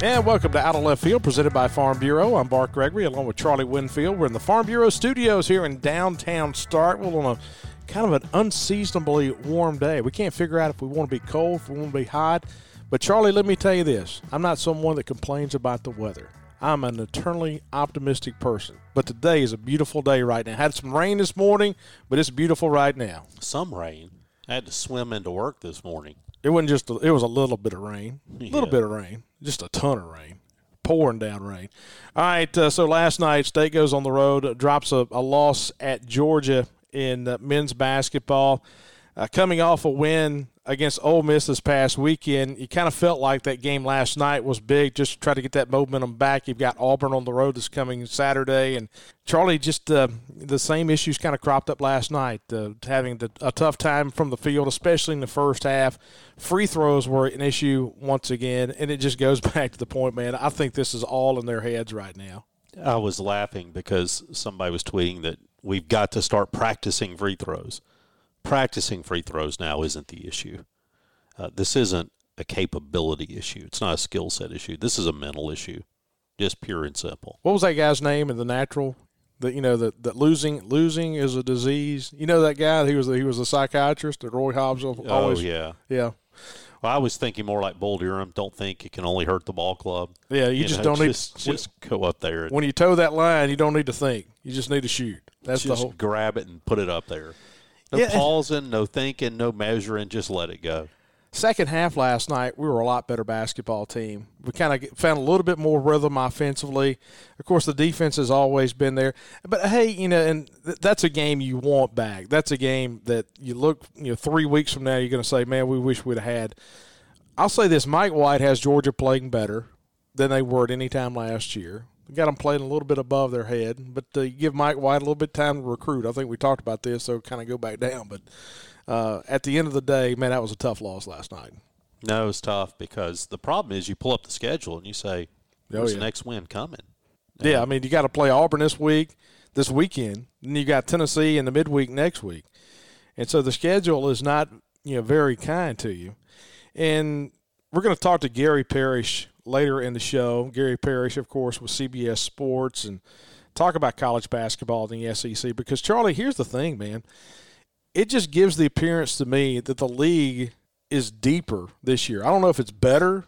And welcome to Out of Left Field, presented by Farm Bureau. I'm Bart Gregory, along with Charlie Winfield. We're in the Farm Bureau studios here in downtown Starkville on a kind of an unseasonably warm day. We can't figure out if we want to be cold, if we want to be hot. But Charlie, let me tell you this: I'm not someone that complains about the weather. I'm an eternally optimistic person. But today is a beautiful day right now. Had some rain this morning, but it's beautiful right now. Some rain. I had to swim into work this morning. It wasn't just. A, it was a little bit of rain. A little bit of rain. Just a ton of rain. Pouring down rain. All right. Uh, so last night, State goes on the road, drops a, a loss at Georgia in uh, men's basketball. Uh, coming off a win against Ole Miss this past weekend, you kind of felt like that game last night was big, just to try to get that momentum back. You've got Auburn on the road this coming Saturday, and Charlie, just uh, the same issues kind of cropped up last night. Uh, having the, a tough time from the field, especially in the first half. Free throws were an issue once again, and it just goes back to the point, man. I think this is all in their heads right now. I was laughing because somebody was tweeting that we've got to start practicing free throws. Practicing free throws now isn't the issue. Uh, this isn't a capability issue. It's not a skill set issue. This is a mental issue, just pure and simple. What was that guy's name in the natural? That you know that, that losing losing is a disease. You know that guy. He was he was a psychiatrist that Roy Hobbs always. oh yeah. yeah. Well, I was thinking more like Bull Durham. Don't think it can only hurt the ball club. Yeah, you, just know, don't need just, just go up there and when you toe that line, you don't need to think. You just need to shoot. That's just the whole. grab it and put it up there. No Yeah. pausing, no thinking, no measuring. Just let it go. Second half last night, we were a lot better basketball team. We kind of found a little bit more rhythm offensively. Of course, the defense has always been there. But hey, you know, and th- that's a game you want back. That's a game that you look, you know, three weeks from now, you're going to say, man, we wish we'd have had. I'll say this: Mike White has Georgia playing better than they were at any time last year. We got them playing a little bit above their head, but uh, give Mike White a little bit of time to recruit. I think we talked about this, so kind of go back down. But uh, at the end of the day, man, that was a tough loss last night. No, it was tough because the problem is you pull up the schedule and you say, Oh, yeah. the next win coming?" Yeah, I mean, you got to play Auburn this week, this weekend, and you got Tennessee in the midweek next week, and so the schedule is not you know very kind to you. And we're going to talk to Gary Parrish later in the show. Gary Parrish, of course, with CBS Sports, and talk about college basketball in the SEC. Because Charlie, here's the thing, man, it just gives the appearance to me that the league is deeper this year. I don't know if it's better,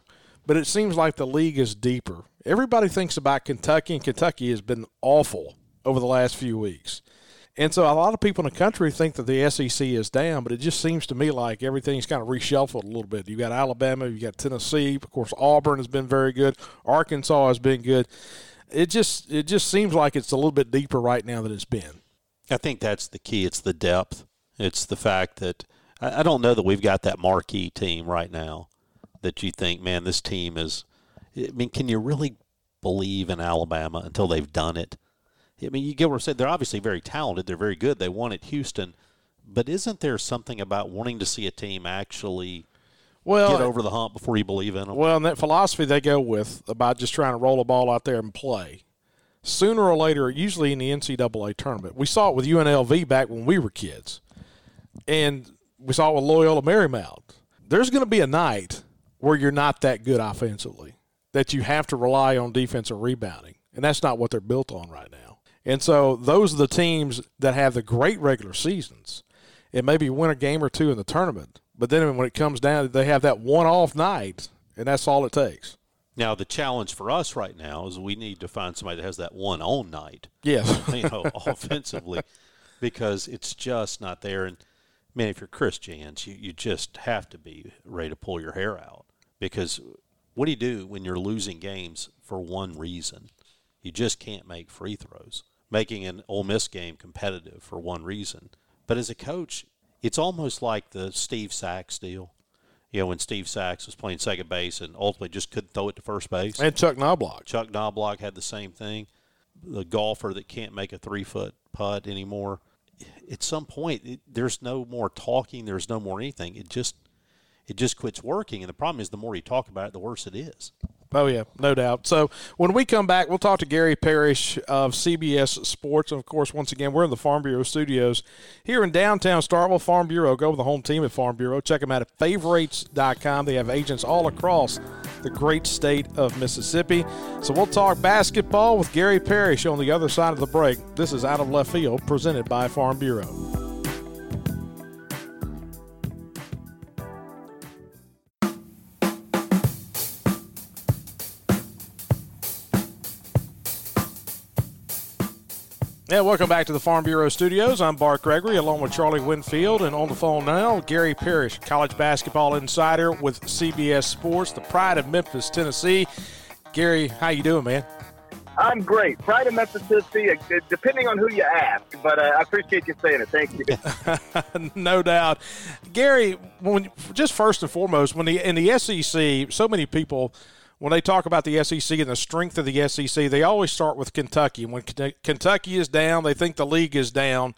but it seems like the league is deeper. Everybody thinks about Kentucky, and Kentucky has been awful over the last few weeks. And so a lot of people in the country think that the SEC is down, but it just seems to me like everything's kind of reshuffled a little bit. You got Alabama, you got Tennessee, of course Auburn has been very good, Arkansas has been good. It just it just seems like it's a little bit deeper right now than it's been. I think that's the key. It's the depth. It's the fact that I, I don't know that we've got that marquee team right now that you think, man, this team is. I mean, can you really believe in Alabama until they've done it? I mean, you get what I'm saying. They're obviously very talented. They're very good. They won at Houston, but isn't there something about wanting to see a team actually Well, get over the hump before you believe in them? Well, and that philosophy they go with about just trying to roll a ball out there and play. Sooner or later, usually in the NCAA tournament, we saw it with UNLV back when we were kids, and we saw it with Loyola Marymount. There's going to be a night where you're not that good offensively, that you have to rely on defensive rebounding, and that's not what they're built on right now. And so those are the teams that have the great regular seasons and maybe win a game or two in the tournament. But then when it comes down, they have that one off night, and that's all it takes. Now, the challenge for us right now is we need to find somebody that has that one on night. Yes. you know, offensively, because it's just not there. And man, if you're Chris Jans, you, you just have to be ready to pull your hair out because what do you do when you're losing games for one reason? You just can't make free throws. Making an Ole Miss game competitive for one reason But as a coach, it's almost like the Steve Sax deal. You know, when Steve Sax was playing second base and ultimately just couldn't throw it to first base. And Chuck Knobloch. Chuck Knobloch had the same thing. The golfer that can't make a three foot putt anymore. At some point, it, there's no more talking. There's no more anything. It just it just quits working. And the problem is, the more you talk about it, the worse it is. Oh yeah, no doubt. So when we come back, we'll talk to Gary Parrish of CBS Sports, and of course, once again, we're in the Farm Bureau studios here in downtown Starkville. Farm Bureau, go with the home team at Farm Bureau. Check them out at favorites.com. They have agents all across the great state of Mississippi. So we'll talk basketball with Gary Parrish on the other side of the break. This is out of left field, presented by Farm Bureau. Yeah, welcome back to the Farm Bureau Studios. I'm Bart Gregory along with Charlie Winfield, and on the phone now, Gary Parrish, college basketball insider with CBS Sports, the pride of Memphis, Tennessee. Gary, how you doing, man? I'm great. Pride of Memphis, Tennessee, uh, depending on who you ask, but uh, I appreciate you saying it. Thank you. no doubt. Gary, when, just first and foremost, when the in the SEC, so many people – when they talk about the SEC and the strength of the SEC, they always start with Kentucky. When Kentucky is down, they think the league is down.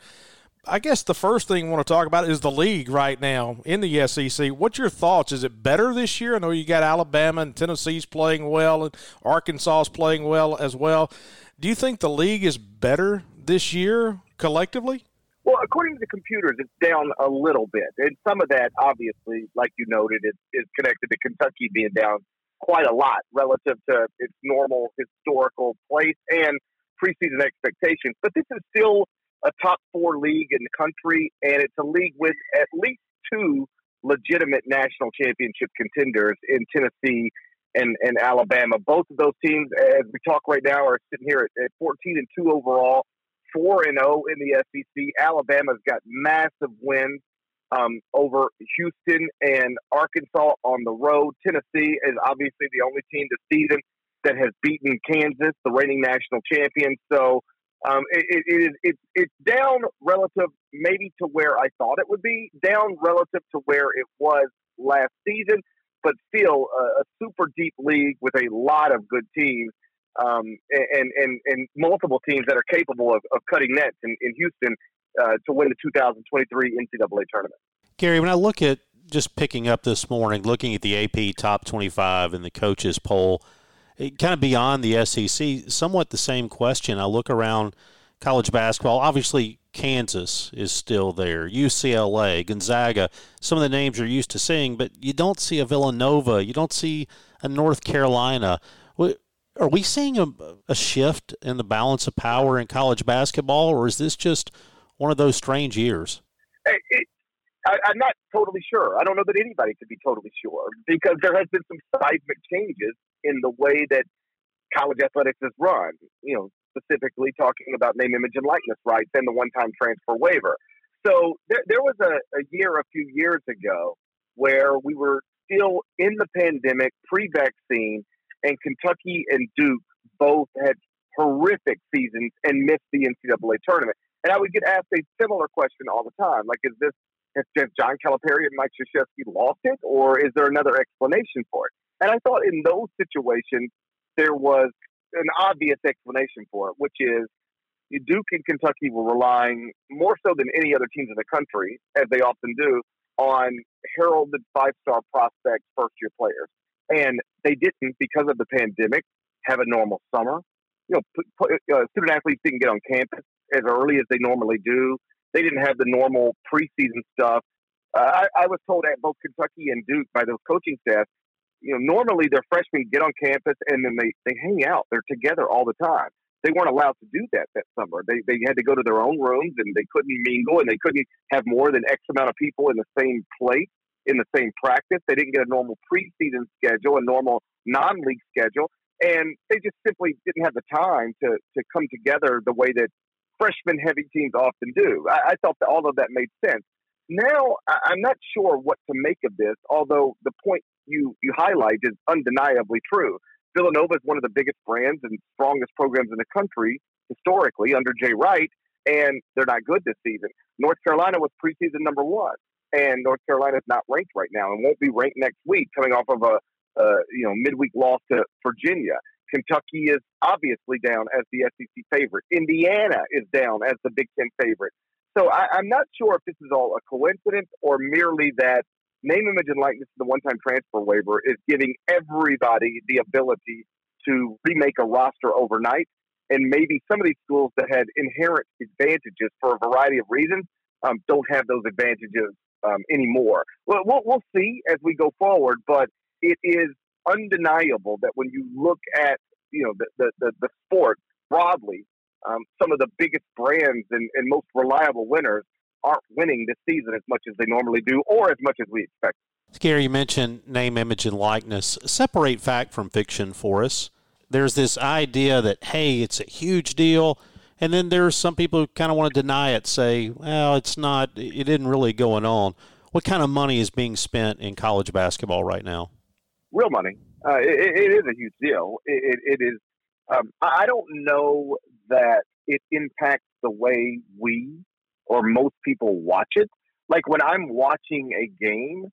I guess the first thing I want to talk about is the league right now in the SEC. What's your thoughts? Is it better this year? I know you got Alabama and Tennessee's playing well, and Arkansas's playing well as well. Do you think the league is better this year collectively? Well, according to the computers, it's down a little bit, and some of that, obviously, like you noted, is, is connected to Kentucky being down quite a lot relative to its normal historical place and preseason expectations. But this is still a top four league in the country, and it's a league with at least two legitimate national championship contenders in Tennessee and, and Alabama. Both of those teams, as we talk right now, are sitting here at, at 14 and 2 overall, 4 and 0 in the SEC. Alabama's got massive wins um, over Houston and Arkansas on the road. Tennessee is obviously the only team this season that has beaten Kansas, the reigning national champion. So um, it, it is it, it's down relative maybe to where I thought it would be, down relative to where it was last season, but still a, a super deep league with a lot of good teams. Um, and, and, and multiple teams that are capable of, of cutting nets in, in Houston uh, to win the 2023 NCAA tournament. Gary, when I look at just picking up this morning, looking at the AP top 25 and the coaches poll, it, kind of beyond the SEC, somewhat the same question. I look around college basketball. Obviously, Kansas is still there, UCLA, Gonzaga, some of the names you're used to seeing, but you don't see a Villanova, you don't see a North Carolina. Are we seeing a, a shift in the balance of power in college basketball, or is this just one of those strange years? It, I, am not totally sure. I don't know that anybody could be totally sure because there has been some seismic changes in the way that college athletics is run. You know, specifically talking about name, image, and likeness rights and the one-time transfer waiver. So there, there was a, a year a few years ago where we were still in the pandemic, pre-vaccine, and Kentucky and Duke both had horrific seasons and missed the NCAA tournament. And I would get asked a similar question all the time, like, is this has John Calipari and Mike Krzyzewski lost it, or is there another explanation for it? And I thought in those situations there was an obvious explanation for it, which is Duke and Kentucky were relying more so than any other teams in the country, as they often do, on heralded five-star prospects, first-year players, and they didn't because of the pandemic have a normal summer. You know, uh, student athletes didn't get on campus as early as they normally do. They didn't have the normal preseason stuff. Uh, I, I was told at both Kentucky and Duke by those coaching staff, you know, normally their freshmen get on campus and then they, they hang out. They're together all the time. They weren't allowed to do that that summer. They, they had to go to their own rooms and they couldn't mingle and they couldn't have more than X amount of people in the same place in the same practice. They didn't get a normal preseason schedule, a normal non-league schedule, and they just simply didn't have the time to to come together the way that freshman heavy teams often do. I, I thought that all of that made sense. Now, I, I'm not sure what to make of this, although the point you, you highlight is undeniably true. Villanova is one of the biggest brands and strongest programs in the country historically under Jay Wright. and they're not good this season. North Carolina was preseason number one, and North Carolina is not ranked right now and won't be ranked next week, coming off of a, a you know midweek loss to Virginia. Kentucky is obviously down as the SEC favorite. Indiana is down as the Big Ten favorite. So I, I'm not sure if this is all a coincidence or merely that name, image, and likeness the one-time transfer waiver is giving everybody the ability to remake a roster overnight. And maybe some of these schools that had inherent advantages for a variety of reasons um, don't have those advantages um, anymore. Well, we'll see as we go forward, but it is undeniable that when you look at you know the the, the, the sport broadly, um, some of the biggest brands and, and most reliable winners aren't winning this season as much as they normally do, or as much as we expect. Gary, you mentioned name, image, and likeness. Separate fact from fiction for us. There's this idea that hey, it's a huge deal. And then there's some people who kind of want to deny it, say, well, it's not, it isn't really going on. What kind of money is being spent in college basketball right now? Real money. Uh, it, it is a huge deal. it, it, it is. Um, I don't know that it impacts the way we or most people watch it. Like when I'm watching a game,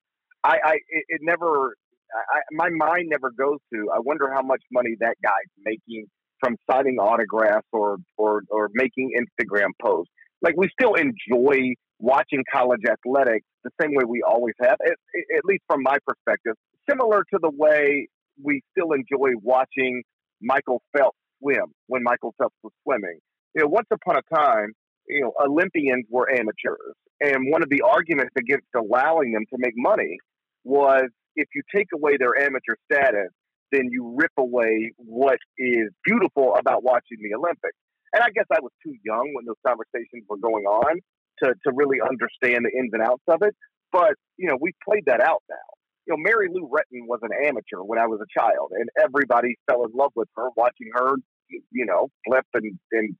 I, I it, never, I, my mind never goes to. I wonder how much money that guy's making from signing autographs or or or making Instagram posts. Like we still enjoy watching college athletics the same way we always have, at, at least from my perspective. Similar to the way we still enjoy watching Michael Phelps swim when Michael Phelps was swimming. You know, once upon a time, you know, Olympians were amateurs, and one of the arguments against allowing them to make money was if you take away their amateur status, then you rip away what is beautiful about watching the Olympics. And I guess I was too young when those conversations were going on to, to really understand the ins and outs of it. But, you know, we've played that out now. You know, Mary Lou Retton was an amateur when I was a child, and everybody fell in love with her watching her, you know, flip and, and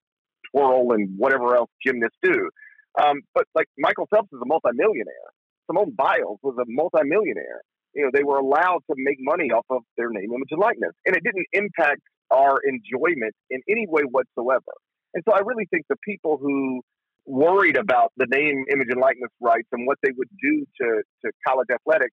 twirl and whatever else gymnasts do. Um, but like Michael Phelps is a multimillionaire. Simone Biles was a multimillionaire you know, they were allowed to make money off of their name, image, and likeness. And it didn't impact our enjoyment in any way whatsoever. And so I really think the people who worried about the name, image, and likeness rights and what they would do to, to college athletics,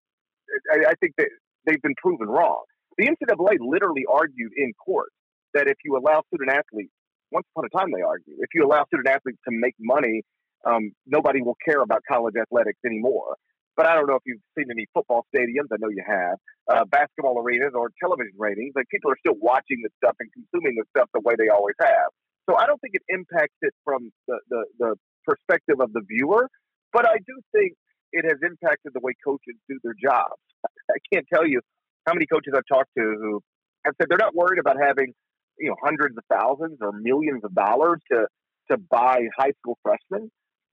I, I think that they've been proven wrong. The NCAA literally argued in court that if you allow student athletes, once upon a time they argued, if you allow student athletes to make money, um, nobody will care about college athletics anymore but I don't know if you've seen any football stadiums. I know you have uh, basketball arenas or television ratings. Like people are still watching this stuff and consuming this stuff the way they always have. So I don't think it impacts it from the, the, the perspective of the viewer, but I do think it has impacted the way coaches do their jobs. I can't tell you how many coaches I've talked to who have said they're not worried about having you know hundreds of thousands or millions of dollars to to buy high school freshmen.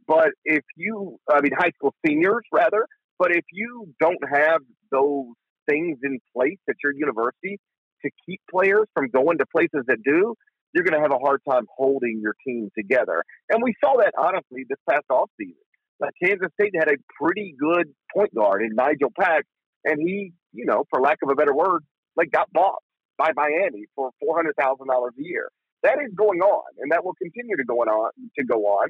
But if you, I mean, high school seniors rather, but if you don't have those things in place at your university to keep players from going to places that do, you're going to have a hard time holding your team together. And we saw that honestly this past offseason. Kansas State had a pretty good point guard in Nigel Pack, and he, you know, for lack of a better word, like got bought by Miami for four hundred thousand dollars a year. That is going on, and that will continue to go on to go on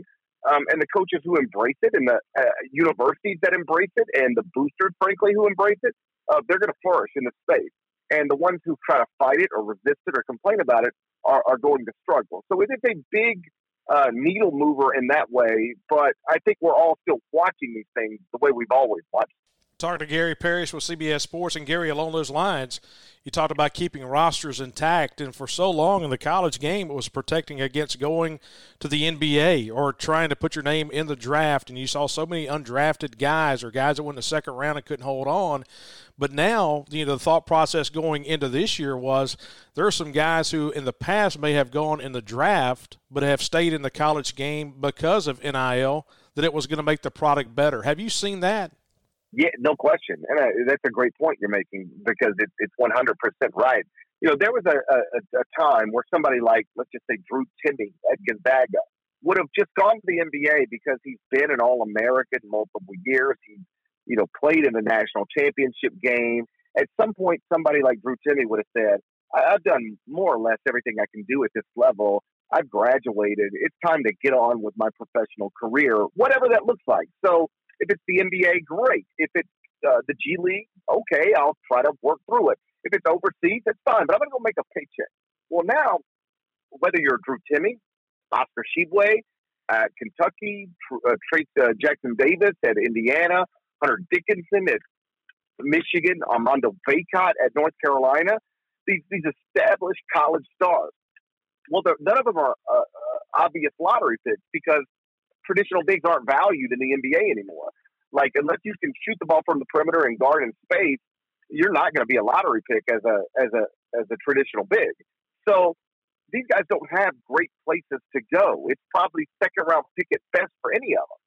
um, and the coaches who embrace it, and the uh, universities that embrace it, and the boosters, frankly, who embrace it, uh, they're going to flourish in the space. And the ones who try to fight it or resist it or complain about it are, are going to struggle. So it is a big uh, needle mover in that way, but I think we're all still watching these things the way we've always watched talking to Gary Parrish with CBS Sports. And Gary, along those lines, you talked about keeping rosters intact. And for so long in the college game, it was protecting against going to the NBA or trying to put your name in the draft. And you saw so many undrafted guys or guys that went in the second round and couldn't hold on. But now, you know, the thought process going into this year was there are some guys who in the past may have gone in the draft, but have stayed in the college game because of NIL, that it was going to make the product better. Have you seen that? Yeah, no question, and uh, that's a great point you're making because it, it's 100 percent right. You know, there was a, a, a time where somebody like, let's just say, Drew Timme at Gonzaga would have just gone to the NBA because he's been an All American multiple years. He's you know played in the national championship game. At some point, somebody like Drew Timme would have said, "I've done more or less everything I can do at this level. I've graduated. It's time to get on with my professional career, whatever that looks like. So if it's the NBA, great. If it's uh, the G League, okay, I'll try to work through it. If it's overseas, that's fine, but I'm going to go make a paycheck. Well, now, whether you're Drew Timme, Oscar Tshiebwe at Kentucky, uh, Trayce uh, Jackson Davis at Indiana, Hunter Dickinson at Michigan, Armando Bacot at North Carolina, these, these established college stars. Well, none of them are uh, uh, obvious lottery picks because traditional bigs aren't valued in the NBA anymore. Like unless you can shoot the ball from the perimeter and guard in space, you're not going to be a lottery pick as a as a as a traditional big. So these guys don't have great places to go. It's probably second round pick at best for any of them.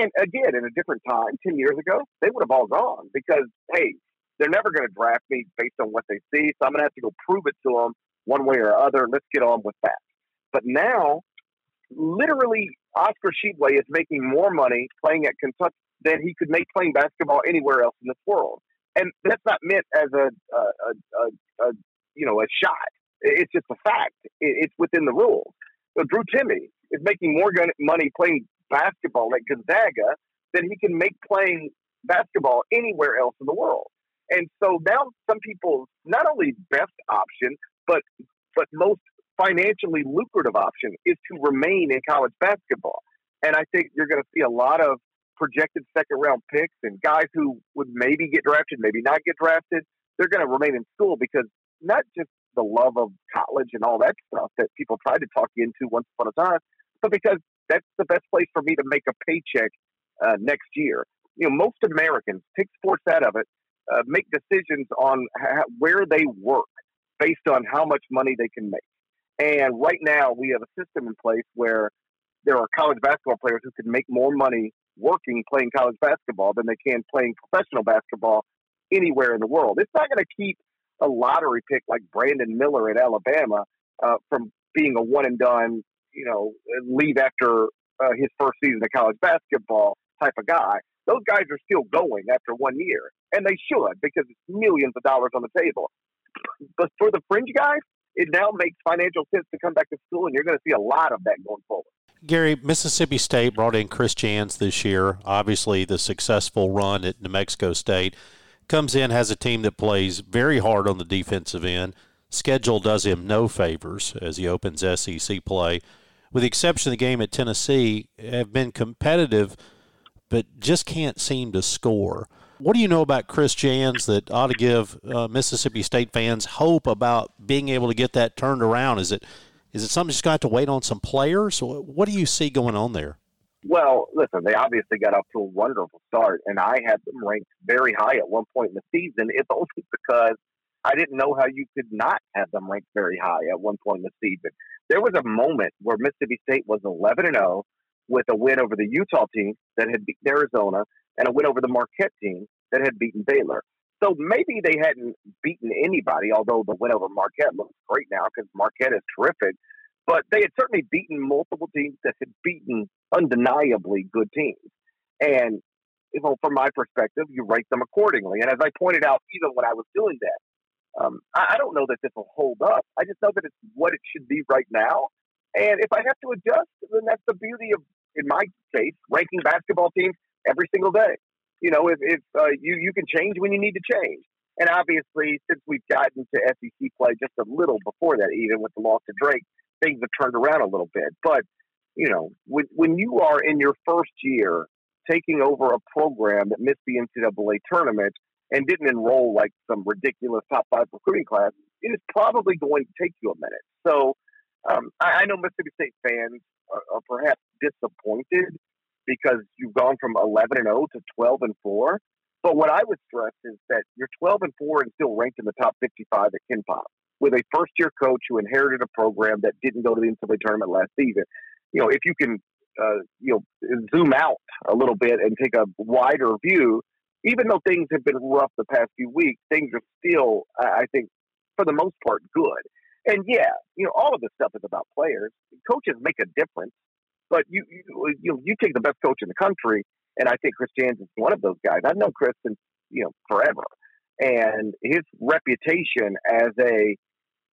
And again, in a different time, ten years ago, they would have all gone because hey, they're never going to draft me based on what they see. So I'm going to have to go prove it to them one way or other. Let's get on with that. But now, literally, Oscar Tshiebwe is making more money playing at Kentucky than he could make playing basketball anywhere else in this world. And that's not meant as a, a, a, a you know a shot. It's just a fact. It's within the rules. So Drew Timme is making more money playing basketball at Gonzaga than he can make playing basketball anywhere else in the world. And so now some people's not only best option, but but most financially lucrative option is to remain in college basketball. And I think you're going to see a lot of projected second round picks and guys who would maybe get drafted, maybe not get drafted. They're going to remain in school because not just the love of college and all that stuff that people tried to talk you into once upon a time, but because that's the best place for me to make a paycheck uh, next year. You know, most Americans take sports out of it, uh, make decisions on where they work based on how much money they can make. And right now, we have a system in place where there are college basketball players who can make more money working playing college basketball than they can playing professional basketball anywhere in the world. It's not going to keep a lottery pick like Brandon Miller at Alabama uh, from being a one and done, you know, leave after uh, his first season of college basketball type of guy. Those guys are still going after one year, and they should because it's millions of dollars on the table. But for the fringe guys, it now makes financial sense to come back to school, and you're going to see a lot of that going forward. Gary, Mississippi State brought in Chris Jans this year. Obviously, the successful run at New Mexico State comes in, has a team that plays very hard on the defensive end. Schedule does him no favors as he opens SEC play. With the exception of the game at Tennessee, have been competitive, but just can't seem to score. What do you know about Chris Jans that ought to give uh, Mississippi State fans hope about being able to get that turned around? Is it is it something just got to wait on some players? What do you see going on there? Well, listen, they obviously got off to a wonderful start, and I had them ranked very high at one point in the season. It's only because I didn't know how you could not have them ranked very high at one point in the season. There was a moment where Mississippi State was 11 and 0 with a win over the Utah team that had beaten Arizona and a win over the Marquette team that had beaten Baylor. So maybe they hadn't beaten anybody, although the win over Marquette looks great now because Marquette is terrific. But they had certainly beaten multiple teams that had beaten undeniably good teams. And you know, from my perspective, you rank them accordingly. And as I pointed out, even when I was doing that, um, I, I don't know that this will hold up. I just know that it's what it should be right now. And if I have to adjust, then that's the beauty of, in my case, ranking basketball teams every single day you know, if, if uh, you you can change when you need to change. And obviously, since we've gotten to SEC play just a little before that, even with the loss to Drake, things have turned around a little bit. But you know, when when you are in your first year taking over a program that missed the NCAA tournament and didn't enroll like some ridiculous top five recruiting class, it is probably going to take you a minute. So um, I, I know Mississippi State fans are, are perhaps disappointed because you've gone from 11 and 0 to 12 and 4. But what I would stress is that you're 12 and 4 and still ranked in the top 55 at KenPom with a first year coach who inherited a program that didn't go to the NCAA tournament last season. You know, if you can, uh, you know, zoom out a little bit and take a wider view, even though things have been rough the past few weeks, things are still, I think, for the most part, good. And yeah, you know, all of this stuff is about players. Coaches make a difference. But you, you, you, take the best coach in the country, and I think Chris Jans is one of those guys. I've known Chris since, you know, forever. And his reputation as a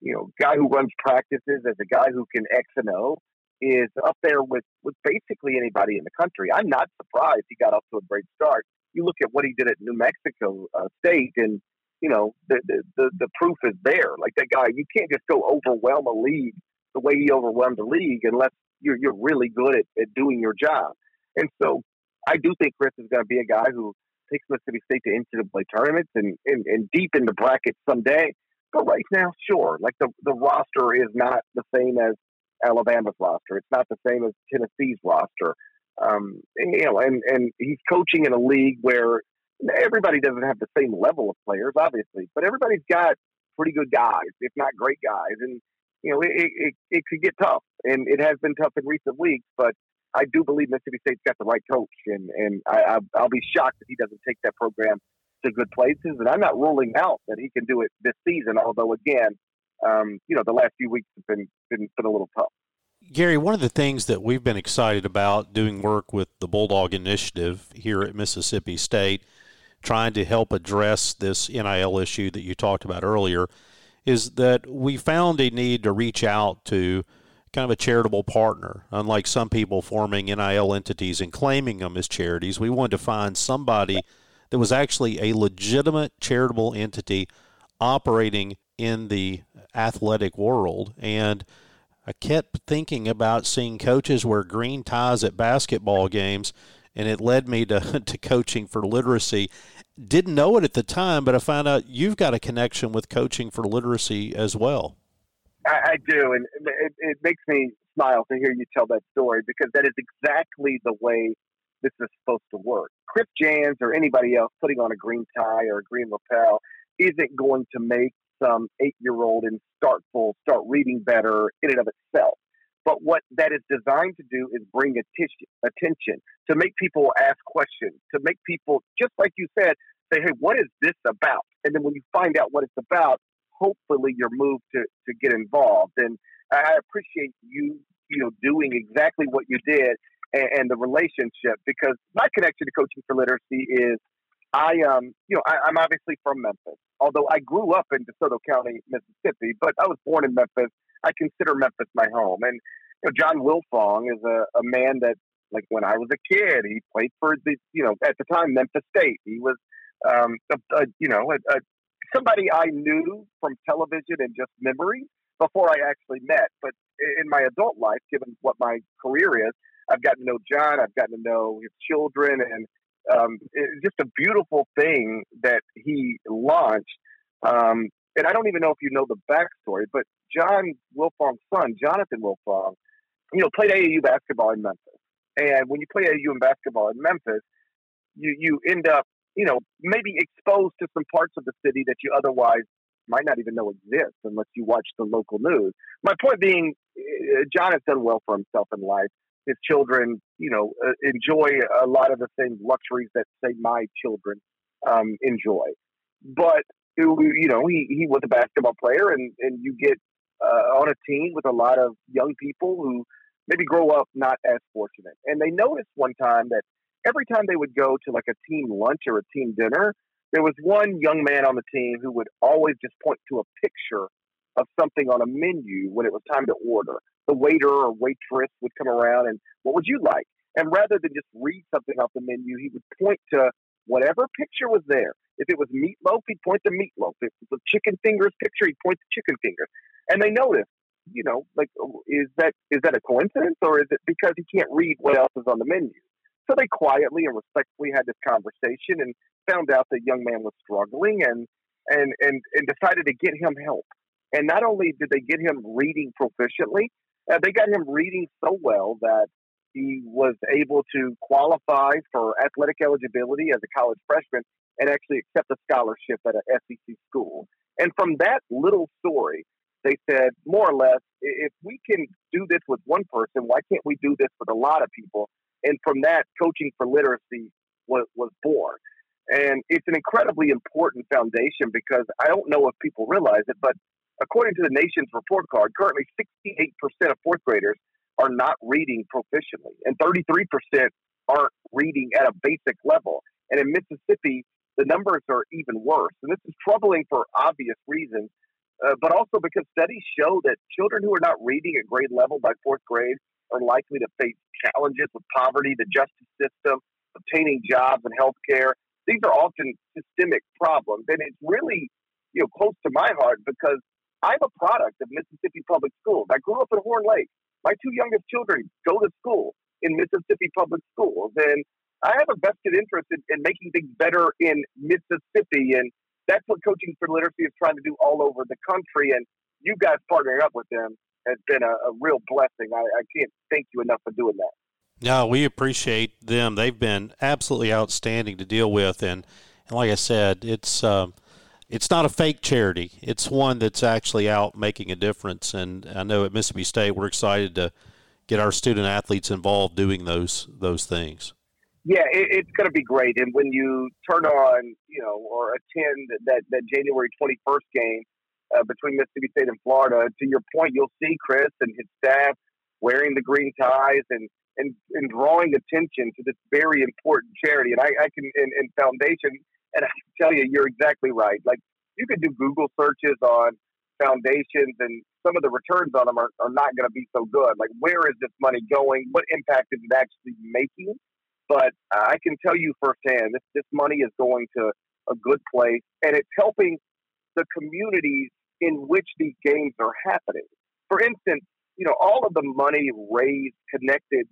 you know, guy who runs practices, as a guy who can X and O, is up there with with basically anybody in the country. I'm not surprised he got off to a great start. You look at what he did at New Mexico uh, State, and you know the, the the the proof is there. Like that guy, you can't just go overwhelm a league the way he overwhelmed the league unless you're you're really good at, at doing your job. And so I do think Chris is going to be a guy who takes Mississippi State to NCAA tournaments and, and, and deep in the bracket someday. But right now, sure, like the, the roster is not the same as Alabama's roster. It's not the same as Tennessee's roster. Um, and, you know, and, and he's coaching in a league where everybody doesn't have the same level of players, obviously, but everybody's got pretty good guys, if not great guys. And, you know, it, it, it could get tough. And it has been tough in recent weeks, but I do believe Mississippi State's got the right coach. And, and I, I, will be shocked if he doesn't take that program to good places. And I'm not ruling out that he can do it this season, although, again, um, you know, the last few weeks have been, been, been a little tough. Gary, one of the things that we've been excited about doing work with the Bulldog Initiative here at Mississippi State, trying to help address this NIL issue that you talked about earlier, is that we found a need to reach out to kind of a charitable partner. Unlike some people forming NIL entities and claiming them as charities, we wanted to find somebody that was actually a legitimate charitable entity operating in the athletic world. And I kept thinking about seeing coaches wear green ties at basketball games, and it led me to, to coaching for literacy. Didn't know it at the time, but I found out you've got a connection with coaching for literacy as well. I, I do, and it, it makes me smile to hear you tell that story because that is exactly the way this is supposed to work. Chris Jans or anybody else putting on a green tie or a green lapel isn't going to make some eight year old in Starkville start reading better in and of itself. But what that is designed to do is bring attention, attention to make people ask questions, to make people, just like you said, say, hey, what is this about? And then when you find out what it's about, hopefully you're moved to, to get involved. And I appreciate you, you know, doing exactly what you did and, and the relationship because my connection to coaching for literacy is I, um, you know, I, am obviously from Memphis, although I grew up in DeSoto County, Mississippi, but I was born in Memphis. I consider Memphis my home. And you know, John Wilfong is a, a man that, like, when I was a kid, he played for the, you know, at the time, Memphis State. He was, um, a, a, you know, a, somebody I knew from television and just memory before I actually met. But in my adult life, given what my career is, I've gotten to know John. I've gotten to know his children, and um, it's just a beautiful thing that he launched. Um, and I don't even know if you know the backstory, but John Wilfong's son, Jonathan Wilfong, you know, played AAU basketball in Memphis. And when you play AAU in basketball in Memphis, you you end up, you know, maybe exposed to some parts of the city that you otherwise might not even know exist unless you watch the local news. My point being, uh, John has done well for himself in life his children, you know, uh, enjoy a lot of the same luxuries that say my children um, enjoy. But you know, he he was a basketball player, and and you get uh, on a team with a lot of young people who maybe grow up not as fortunate, and they noticed one time that every time they would go to like a team lunch or a team dinner, there was one young man on the team who would always just point to a picture of something on a menu when it was time to order the waiter or waitress would come around and what would you like? And rather than just read something off the menu, he would point to whatever picture was there. If it was meatloaf, he'd point to meatloaf. If it was chicken fingers picture, he'd point to chicken fingers. And they noticed, you know, like is that is that a coincidence or is it because he can't read what else is on the menu? So they quietly and respectfully had this conversation and found out the young man was struggling and and and and decided to get him help. And not only did they get him reading proficiently, uh, they got him reading so well that he was able to qualify for athletic eligibility as a college freshman and actually accept a scholarship at an SEC school. And from that little story, they said, more or less, if we can do this with one person, why can't we do this with a lot of people? And from that, coaching for literacy was, was born. And it's an incredibly important foundation because I don't know if people realize it, but According to the nation's report card, currently 68% of fourth graders are not reading proficiently, and 33% aren't reading at a basic level. And in Mississippi, the numbers are even worse. And this is troubling for obvious reasons. uh, but also because studies show that children who are not reading at grade level by fourth grade are likely to face challenges with poverty, the justice system, obtaining jobs and health care. These are often systemic problems. And it's really, you know, close to my heart because I'm a product of Mississippi Public Schools. I grew up in Horn Lake. My two youngest children go to school in Mississippi Public Schools. And I have a vested interest in, in making things better in Mississippi. And that's what Coaching for Literacy is trying to do all over the country. And you guys partnering up with them has been a, a real blessing. I, I can't thank you enough for doing that. No, we appreciate them. They've been absolutely outstanding to deal with, and, and like I said, it's um, it's not a fake charity. It's one that's actually out making a difference. And I know at Mississippi State, we're excited to get our student athletes involved doing those those things. Yeah, it, it's going to be great. And when you turn on, you know, or attend that that January twenty first game uh, between Mississippi State and Florida, to your point, you'll see Chris and his staff wearing the green ties and and, and drawing attention to this very important charity. And I, I can in, in foundation, and I tell you, you're exactly right. Like you can do Google searches on foundations, and some of the returns on them are, are not going to be so good. Like where is this money going? What impact is it actually making? But I can tell you firsthand, this this money is going to a good place, and it's helping the communities in which these games are happening. For instance, you know, all of the money raised connected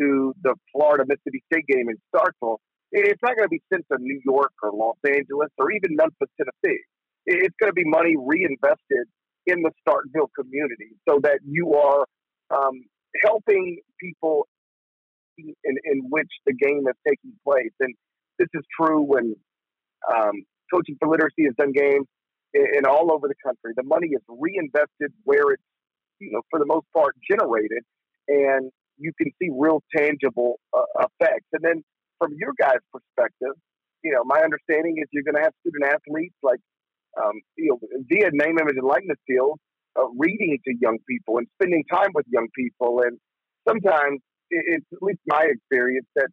to the Florida Mississippi State game in Starkville, it's not going to be sent to New York or Los Angeles or even Memphis, Tennessee. It's going to be money reinvested in the Starkville community so that you are um, helping people in, in which the game is taking place. And this is true when um, Coaching for Literacy has done games in, in all over the country. The money is reinvested where it's, you know, for the most part, generated. And you can see real tangible uh, effects. And then from your guys' perspective, you know, my understanding is you're going to have student athletes like, um, you know, via name, image, and likeness field, uh, reading to young people and spending time with young people. And sometimes it's at least my experience that,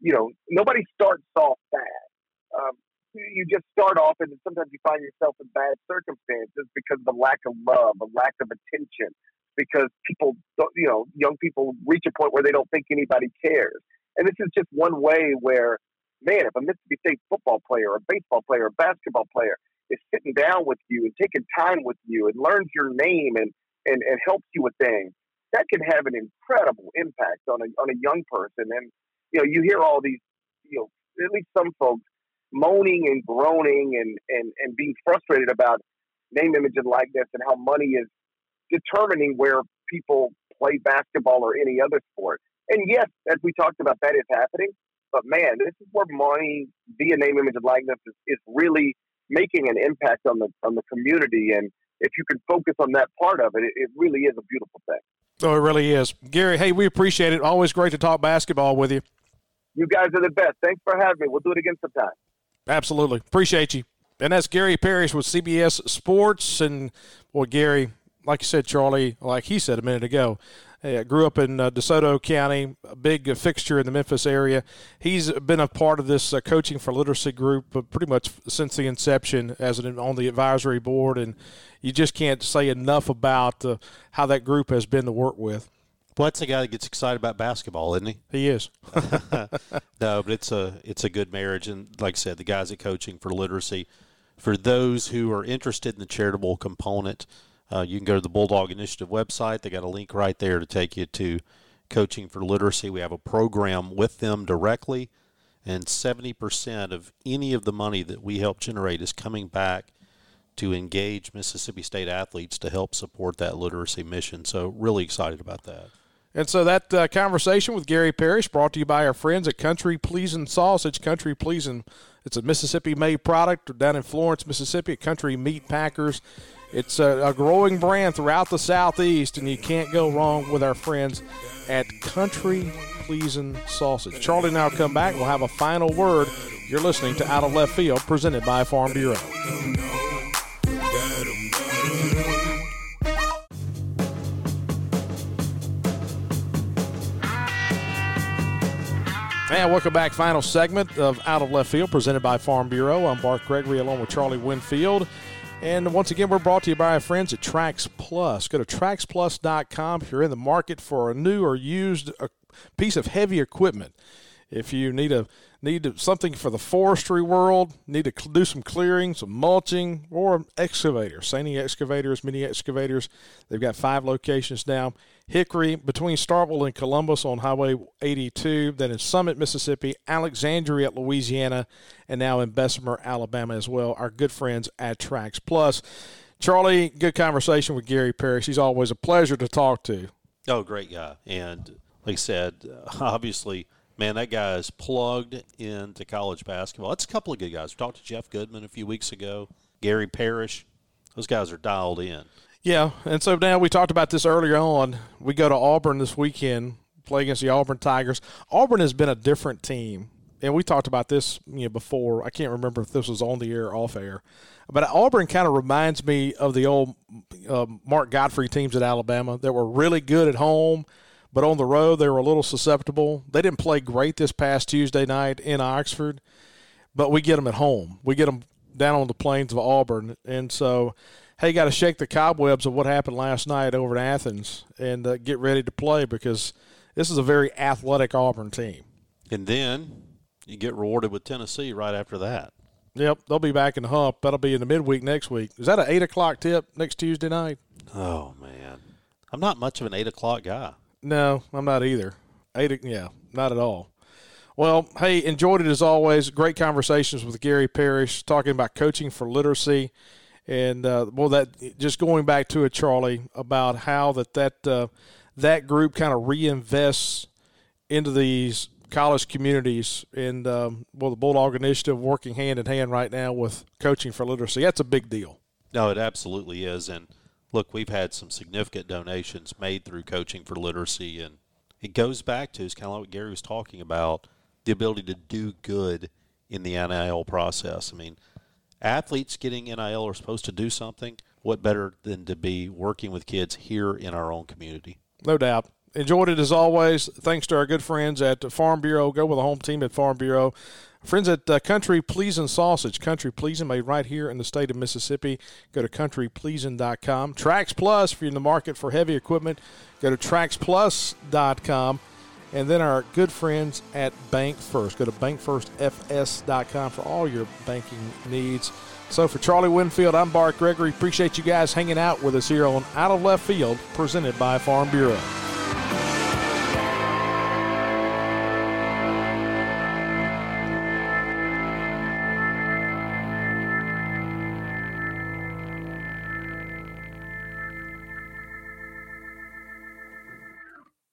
you know, nobody starts off bad. Um, you just start off and sometimes you find yourself in bad circumstances because of the lack of love, a lack of attention, because people, don't, you know, young people reach a point where they don't think anybody cares. And this is just one way where, man, if a Mississippi State football player, a baseball player, a basketball player is sitting down with you and taking time with you and learns your name and, and, and helps you with things, that can have an incredible impact on a, on a young person. And, you know, you hear all these, you know, at least some folks moaning and groaning and, and, and being frustrated about name, image, and likeness and how money is determining where people play basketball or any other sport. And yes, as we talked about, that is happening. But man, this is where money via name, image, and likeness is, is really making an impact on the on the community. And if you can focus on that part of it, it, it really is a beautiful thing. Oh, it really is, Gary. Hey, we appreciate it. Always great to talk basketball with you. You guys are the best. Thanks for having me. We'll do it again sometime. Absolutely, appreciate you. And that's Gary Parrish with CBS Sports. And boy, Gary, like you said, Charlie, like he said a minute ago, uh, grew up in uh, DeSoto County, a big uh, fixture in the Memphis area. He's been a part of this uh, coaching for literacy group uh, pretty much since the inception as an, on the advisory board, and you just can't say enough about uh, how that group has been to work with. Well, that's the guy that gets excited about basketball, isn't he? He is. no, but it's a it's a good marriage, and like I said, the guys at coaching for literacy. For those who are interested in the charitable component, uh, you can go to the Bulldog Initiative website. They got a link right there to take you to Coaching for Literacy. We have a program with them directly, and 70% of any of the money that we help generate is coming back to engage Mississippi State athletes to help support that literacy mission. So, really excited about that. And so that uh, conversation with Gary Parrish brought to you by our friends at Country Pleasing Sausage. Country Pleasing, it's a Mississippi-made product down in Florence, Mississippi. Country Meat Packers. It's a, a, growing brand throughout the Southeast, and you can't go wrong with our friends at Country Pleasing Sausage. Charlie and I will come back. We'll have a final word. You're listening to Out of Left Field, presented by Farm Bureau. And welcome back. Final segment of Out of Left Field, presented by Farm Bureau. I'm Bart Gregory, along with Charlie Winfield. And once again, we're brought to you by our friends at Trax Plus. Go to traxplus.com if you're in the market for a new or used uh, piece of heavy equipment. If you need a need something for the forestry world, need to do some clearing, some mulching, or excavators, Sany excavators, mini excavators. They've got five locations now. Hickory between Starkville and Columbus on Highway 82, then in Summit, Mississippi, Alexandria, Louisiana, and now in Bessemer, Alabama as well. Our good friends at Trax Plus. Charlie, good conversation with Gary Parrish. He's always a pleasure to talk to. Oh, great guy. And like I said, obviously – man, that guy is plugged into college basketball. That's a couple of good guys. We talked to Jeff Goodman a few weeks ago, Gary Parrish. Those guys are dialed in. Yeah, and so now we talked about this earlier on. We go to Auburn this weekend, play against the Auburn Tigers. Auburn has been a different team, and we talked about this you know, before. I can't remember if this was on the air or off air, but Auburn kind of reminds me of the old uh, Mark Gottfried teams at Alabama that were really good at home – but on the road they were a little susceptible. They didn't play great this past Tuesday night in Oxford, but we get them at home. We get them down on the plains of Auburn, and so hey, got to shake the cobwebs of what happened last night over in Athens and uh, get ready to play because this is a very athletic Auburn team. And then you get rewarded with Tennessee right after that. Yep, they'll be back in the hump. That'll be in the midweek next week. Is that an eight o'clock tip next Tuesday night? Oh man, I'm not much of an eight o'clock guy. No, I'm not either. Eight, yeah, not at all. Well, hey, enjoyed it as always. Great conversations with Gary Parrish talking about coaching for literacy, and uh, well, that just going back to it, Charlie, about how that that uh, that group kind of reinvests into these college communities, and um, well, the Bulldog Initiative working hand in hand right now with coaching for literacy. That's a big deal. No, it absolutely is, and look, we've had some significant donations made through coaching for literacy, and it goes back to it's kind of like what Gary was talking about the ability to do good in the NIL process. I mean, athletes getting NIL are supposed to do something. What better than to be working with kids here in our own community? No doubt. Enjoyed it as always. Thanks to our good friends at Farm Bureau. Go with the home team at Farm Bureau. Friends at uh, Country Pleasing Sausage, Country Pleasing, made right here in the state of Mississippi. Go to countrypleasing.com. Trax Plus, if you're in the market for heavy equipment, go to traxplus.com. And then our good friends at Bank First. Go to bankfirstfs.com for all your banking needs. So for Charlie Winfield, I'm Bart Gregory. Appreciate you guys hanging out with us here on Out of Left Field, presented by Farm Bureau.